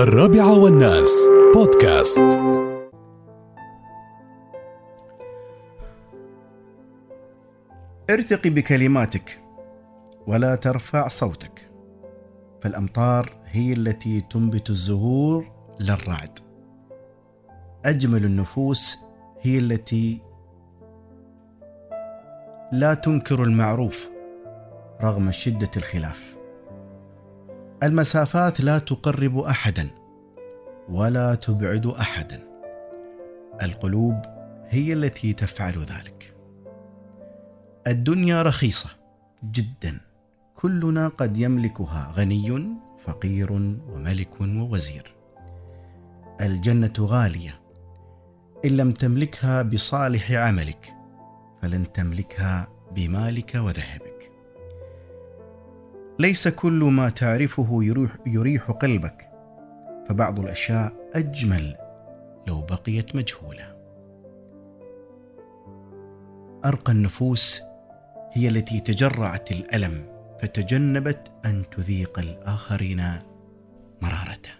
الرابعة والناس بودكاست. ارتقي بكلماتك ولا ترفع صوتك. فالأمطار هي التي تنبت الزهور للرعد. أجمل النفوس هي التي لا تنكر المعروف رغم شدة الخلاف. المسافات لا تقرب احدا ولا تبعد احدا. القلوب هي التي تفعل ذلك. الدنيا رخيصة جدا. كلنا قد يملكها غني فقير وملك ووزير. الجنة غالية. إن لم تملكها بصالح عملك فلن تملكها بمالك وذهبك. ليس كل ما تعرفه يريح, يريح قلبك. فبعض الأشياء أجمل لو بقيت مجهولة. أرقى النفوس هي التي تجرعت الألم فتجنبت أن تذيق الآخرين مرارته